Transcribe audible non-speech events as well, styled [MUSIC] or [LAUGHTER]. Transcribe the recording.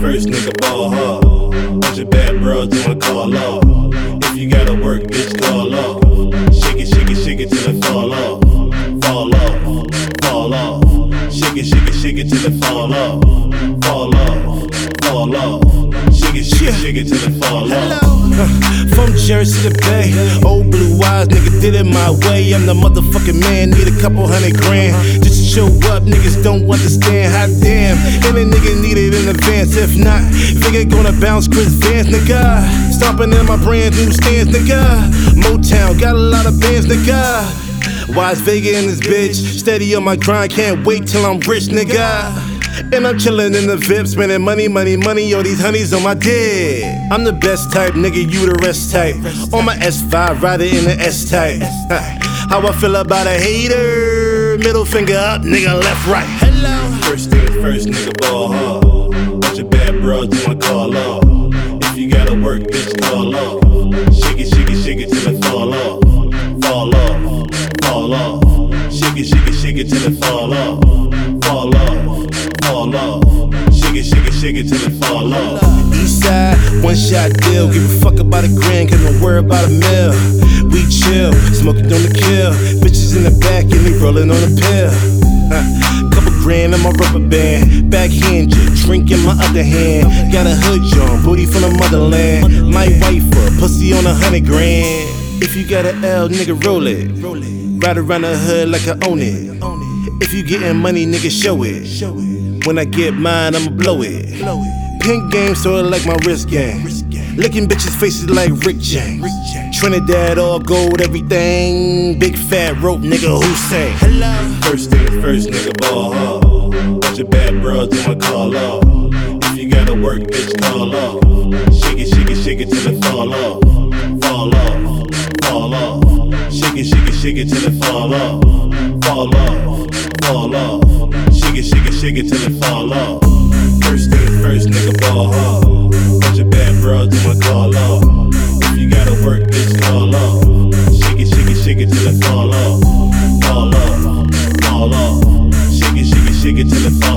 first nigga ball hard. Bunch of bad bros doing call off. If you gotta work, bitch, call off. Shake it, shake it, shake it till it fall off. Fall off, fall off. Shake it, shake it, shake it till it fall off. Fall off, fall off. Shake it, shake it, shake it till it fall off. [LAUGHS] From Jersey to Bay, old blue eyes, nigga did it my way. I'm the motherfucking man, need a couple hundred grand just to show up. Niggas don't understand, How damn. Any nigga need it in advance, if not, nigga gonna bounce Chris Vance, nigga. Stomping in my brand new stands, nigga. Motown got a lot of bands, nigga. Wise Vega in this bitch, steady on my grind, can't wait till I'm rich, nigga. And I'm chillin' in the VIP, spending money, money, money. All these honeys on my dick. I'm the best type, nigga, you the rest type. On my S5, rider in the S type. [LAUGHS] How I feel about a hater? Middle finger up, nigga, left, right. Hello. First things first, nigga ball hard. Bad call off. If you gotta work, bitch, call off. Shake it, shake it, shake it till it fall off. Fall off, fall off. Shake it, shake it, shake it till it fall off. Fall off, fall off. Shake it, shake it, shake it till it fall off. East side, one shot deal. Give a fuck about a grand, cause don't worry about a mill. We chill, smoking on the kill. Bitches in the back, and me rolling on a pill. Huh. Couple grand on my rubber band. Backhand drink in my other hand. Got a hood on, booty from the motherland. My wife a pussy on a hundred grand. If you got an L, nigga, roll it. Ride around the hood like I own it. If you getting money, nigga, show it. When I get mine, I'ma blow it. Pink game, sorta like my wrist game. Licking bitches' faces like Rick James. Trinidad, all gold, everything. Big fat rope, nigga, who say? Hello. First things first, nigga ball. Of bad bros doing call off. If you gotta work, bitch, call off. Shake it, shake it, shake it till it fall off. Fall off, fall off. Shake it, shake it, shake it till it fall off. Fall off, fall off. Shake it, shake it, shake it till it fall off. First things first, nigga ball hard. Bunch of bad bros doing call off. If you gotta work, bitch, call off. Shake it, shake it, shake it till it fall off. Fall off, fall off. Shake it, shake it, shake it till it fall off.